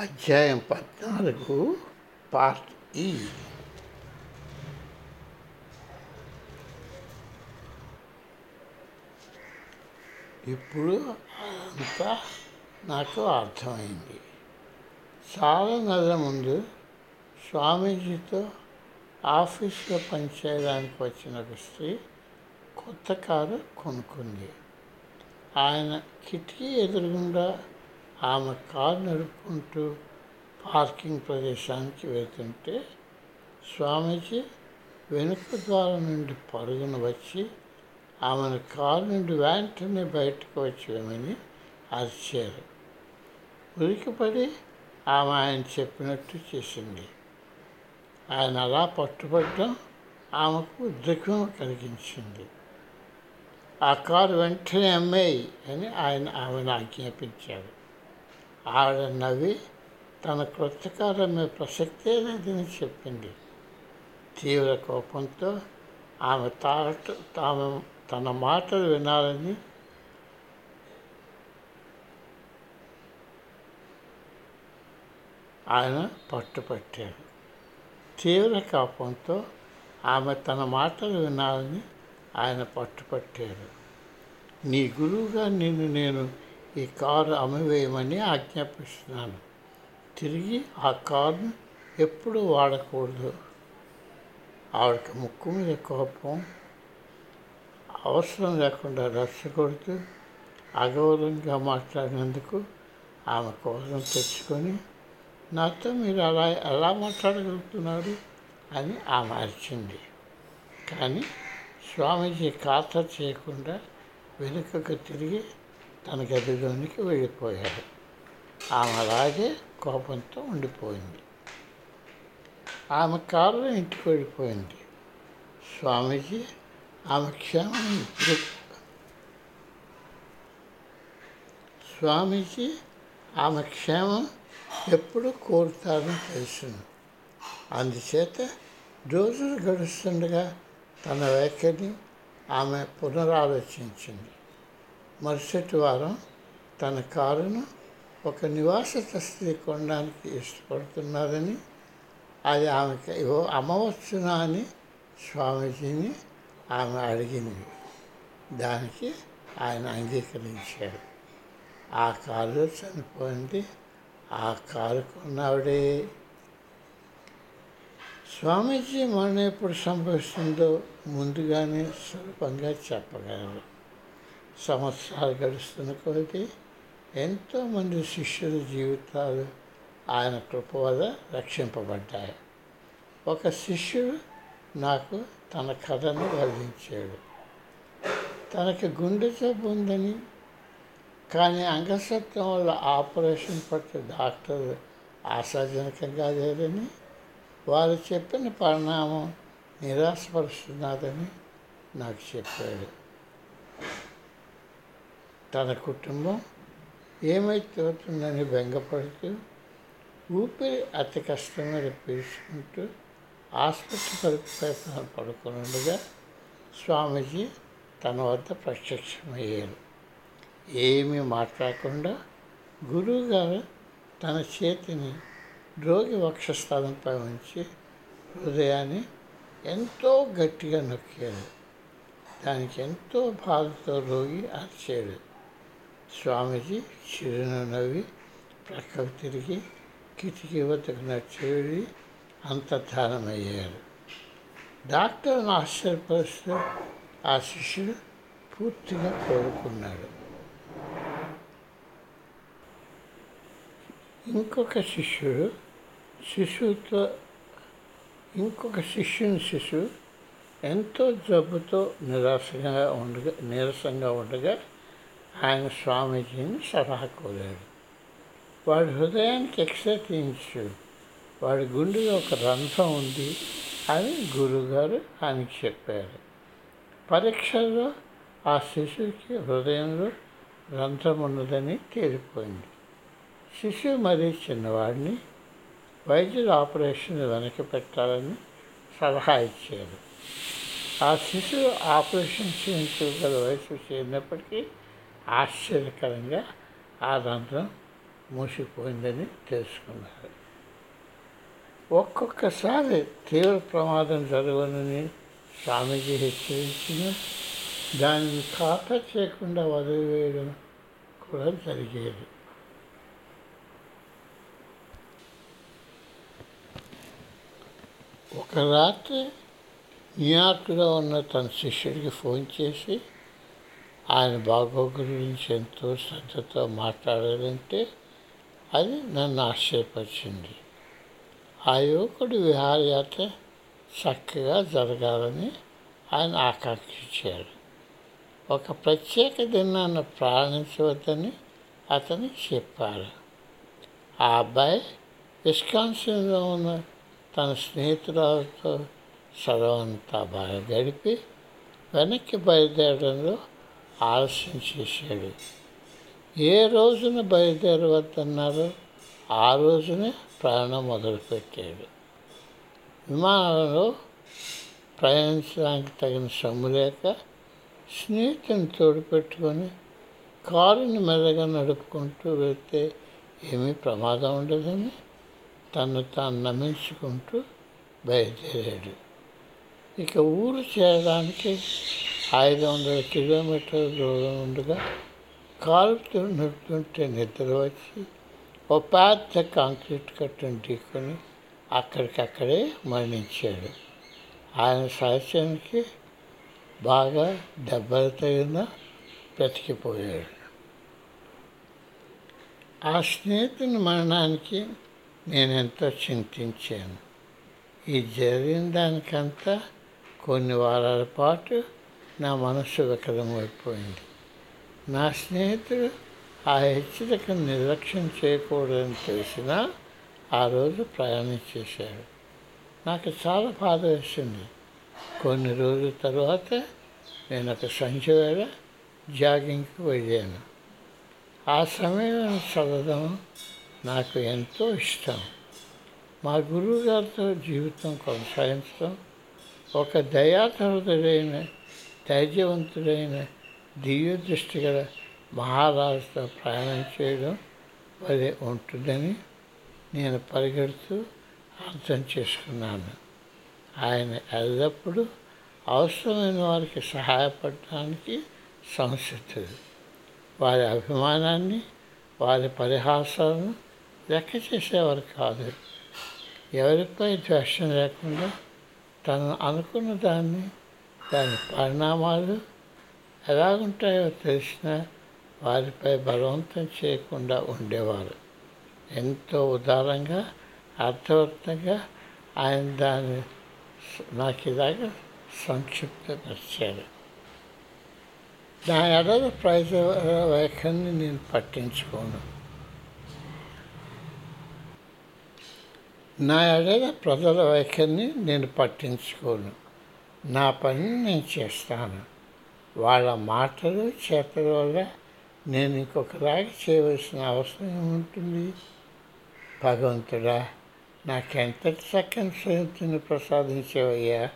అధ్యాయం పద్నాలుగు పార్ట్ ఈ. ఇప్పుడు అంతా నాకు అర్థమైంది. చాలా నెలల ముందు స్వామీజీతో ఆఫీస్లో పనిచేయడానికి వచ్చిన ఒక స్త్రీ కొత్త కారు కొనుక్కుంది. ఆయన కిటికీ ఎదురుగుండా ఆమె కారు నడుపుకుంటూ పార్కింగ్ ప్రదేశానికి వెళ్తుంటే స్వామీజీ వెనుక ద్వారం నుండి పరుగున వచ్చి ఆమెను కారు నుండి వెంటనే బయటకు వచ్చేయమని అరిచారు. ఉరికిపడి ఆమె ఆయన చెప్పినట్టు చేసింది. ఆయన అలా పట్టుబడడం ఆమెకు ఉద్రేకం కలిగించింది. ఆ కారు వెంటనే అమ్మేయి అని ఆయన ఆమెను ఆజ్ఞాపించారు. ఆవిడ నవ్వి తన క్రొత్త కారు ప్రసక్తే లేదని చెప్పింది? తీవ్ర కోపంతో ఆమె తాట తాము తన మాటలు వినాలని ఆయన పట్టుపట్టారు తీవ్ర కోపంతో ఆమె తన మాటలు వినాలని ఆయన పట్టుపట్టారు నీ గురువుగా నిన్ను నేను ఈ కారు అమ్మివేయమని ఆజ్ఞాపిస్తున్నాను. తిరిగి ఆ కారును ఎప్పుడు వాడకూడదు. ఆవిడకి ముక్కు మీద కోపం అవసరం లేకుండా రచ్చగొడుతూ అగౌరవంగా మాట్లాడినందుకు ఆమె కోసం తెచ్చుకొని నాతో మీరు అలా ఎలా మాట్లాడగలుగుతున్నారు? అని ఆమె అరిచింది. కానీ స్వామీజీ ఖాతా చేయకుండా వెనుకకు తిరిగి తన గదిలోనికి వెళ్ళిపోయాడు. ఆమె అలాగే కోపంతో ఉండిపోయింది. ఆమె కారులో ఇంటికి వెళ్ళిపోయింది. స్వామీజీ ఆమె క్షేమం ఇప్పుడు స్వామీజీ ఆమె క్షేమం ఎప్పుడు కోరుతారని తెలుసును అందుచేత రోజులు గడుస్తుండగా తన వైఖరిని ఆమె పునరాలోచించింది. మరుసటి వారం తన కారును ఒక నివాసిత స్త్రీ కొనడానికి ఇష్టపడుతున్నారని అది ఆమెకి ఇవో అమ్మవచ్చునా అని స్వామీజీని ఆమె అడిగింది. దానికి ఆయన అంగీకరించాడు ఆ కారు చనిపోయింది. ఆ కారు కొన్నావిడే. స్వామీజీ మరణం ఎప్పుడు సంభవిస్తుందో ముందుగానే సులభంగా చెప్పగలరు. సంవత్సరాలు గడుస్తున్న కొద్దీ ఎంతోమంది శిష్యుల జీవితాలు ఆయన కృప వల్ల రక్షింపబడ్డాయి. ఒక శిష్యుడు నాకు తన కథను వర్ణించాడు తనకి గుండె జబ్బు ఉందని కానీ అంగసత్వం వల్ల ఆపరేషన్ పట్ల డాక్టర్ ఆశాజనకంగా లేదని వారు చెప్పిన పరిణామం నిరాశపరుస్తున్నదని నాకు చెప్పాడు. తన కుటుంబం ఏమైపోతుందని బెంగపడుతూ ఊపిరి అతి కష్టం మీద పీల్చుకుంటూ ఆసుపత్రి పరుపుపై పడుకునుండగా స్వామీజీ తన వద్ద ప్రత్యక్షమయ్యారు. ఏమీ మాట్లాడకుండా గురువుగారు తన చేతిని రోగి వక్షస్థలంపై ఉంచి హృదయాన్ని ఎంతో గట్టిగా నొక్కాడు దానికి ఎంతో బాధతో రోగి అరిచాడు స్వామీజీ చిరును నవ్వి ప్రక్కకు తిరిగి కిటికీ వద్దకు నడిచి అంతర్ధానమయ్యారు. డాక్టర్ను ఆశ్చర్యపరుస్తూ ఆ శిష్యుడు పూర్తిగా కోరుకున్నాడు ఇంకొక శిష్యుడు శిశువుతో ఇంకొక శిష్యుని శిశువు ఎంతో జబ్బుతో నిరాశగా ఉండగా నీరసంగా ఉండగా ఆయన స్వామీజీని సలహా కోరాడు వాడి హృదయానికి ఎక్స్రే తీయించు వాడి గుండెలో ఒక రంధ్రం ఉంది అని గురువుగారు ఆయనకి చెప్పారు. పరీక్షలో ఆ శిశువుకి హృదయంలో రంధ్రం ఉన్నదని తేలిపోయింది. శిశువు మరీ చిన్నవాడిని వైద్యుల ఆపరేషన్ వెనక్కి పెట్టాలని సలహా ఇచ్చారు. ఆ శిశువు ఆపరేషన్ చేయించగల వయసు చేరినప్పటికీ ఆశ్చర్యకరంగా ఆ రంధ్రం మూసిపోయిందని తెలుసుకున్నారు. ఒక్కొక్కసారి తీవ్ర ప్రమాదం జరగనని స్వామీజీ హెచ్చరించిన దానిని ఖాతా చేయకుండా వదిలివేయడం కూడా జరిగేది. ఒక రాత్రి న్యూయార్క్లో ఉన్న తన శిష్యుడికి ఫోన్ చేసి ఆయన బాగోగుల గురించి ఎంతో శ్రద్ధతో మాట్లాడాలంటే అది నన్ను ఆశ్చర్యపరిచింది. ఆ యువకుడు విహారయాత్ర చక్కగా జరగాలని ఆయన ఆకాంక్షించాడు. ఒక ప్రత్యేక దినాన్ని ప్రారంభించవద్దని అతను చెప్పారు. ఆ అబ్బాయి విస్కాన్సిన్లో ఉన్న తన స్నేహితురాలతో చదవంతా బాగా గడిపి వెనక్కి బయలుదేరడంలో ఆలస్యం చేశాడు ఏ రోజున బయలుదేరవద్దన్నారో ఆ రోజునే ప్రయాణం మొదలుపెట్టాడు విమానంలో ప్రయాణించడానికి తగిన సొమ్ము లేక స్నేహితుని తోడుపెట్టుకొని కారుని మెల్లగా నడుపుకుంటూ వెళ్తే ఏమీ ప్రమాదం ఉండదని తను తాను నమ్మించుకుంటూ బయలుదేరాడు. ఇక ఊరు చేరడానికి ఐదు వందల కిలోమీటర్ల దూరం ఉండగా కారు నడుతుంటే నిద్ర వచ్చి ఓ పెద్ద కాంక్రీట్ కట్టను ఢీకొని అక్కడికక్కడే మరణించాడు. ఆయన సాహిత్యానికి బాగా దెబ్బలు తగిన బ్రతికిపోయాడు. ఆ స్నేహితుని మరణానికి నేను ఎంతో చింతించాను. ఈ జరిగిన దానికంతా కొన్ని వారాల పాటు నా మనస్సు వికలమైపోయింది నా స్నేహితుడు ఆ హెచ్చరికను నిర్లక్ష్యం చేయకూడదని తెలిసినా ఆ రోజు ప్రయాణం చేశాడు. నాకు చాలా బాధ వేసింది. కొన్ని రోజుల తర్వాత నేను ఒక సంఖ్య వేళ జాగింగ్కి వెళ్ళాను. ఆ సమయం చదవడం నాకు ఎంతో ఇష్టం. మా గురువు గారితో జీవితం కొనసాగించడం ఒక దయాతరుడైన ధైర్యవంతుడైన దివ్య దృష్టి గల మహారాజుతో ప్రయాణం చేయడం వలె ఉంటుందని నేను పరిగెడుతూ అర్థం చేసుకున్నాను. ఆయన ఎల్లప్పుడూ అవసరమైన వారికి సహాయపడటానికి సంసిద్ధుడు. వారి అభిమానాన్ని వారి పరిహాసాలను లెక్క చేసేవారు కాదు. ఎవరిపై ద్వేషం లేకుండా తను అనుకున్న దాన్ని దాని పరిణామాలు ఎలాగుంటాయో తెలిసిన వారిపై బలవంతం చేయకుండా ఉండేవారు. ఎంతో ఉదారంగా అర్థవంతంగా ఆయన దాన్ని నాకు ఇలాగ సంక్షిప్తపరిచాడు. నా ఎడల ప్రైజ్ వైఖరిని నేను పట్టించుకోను. నా ఎడల ప్రజల వైఖరిని నేను పట్టించుకోను. నా పని నేను చేస్తాను. వాళ్ళ మాటలు చేతల వల్ల నేను ఇంకొకలాగా చేయవలసిన అవసరం ఏముంటుంది? భగవంతుడా నాకెంతటి చక్కని స్నేహితుని ప్రసాదించేవయ్యా?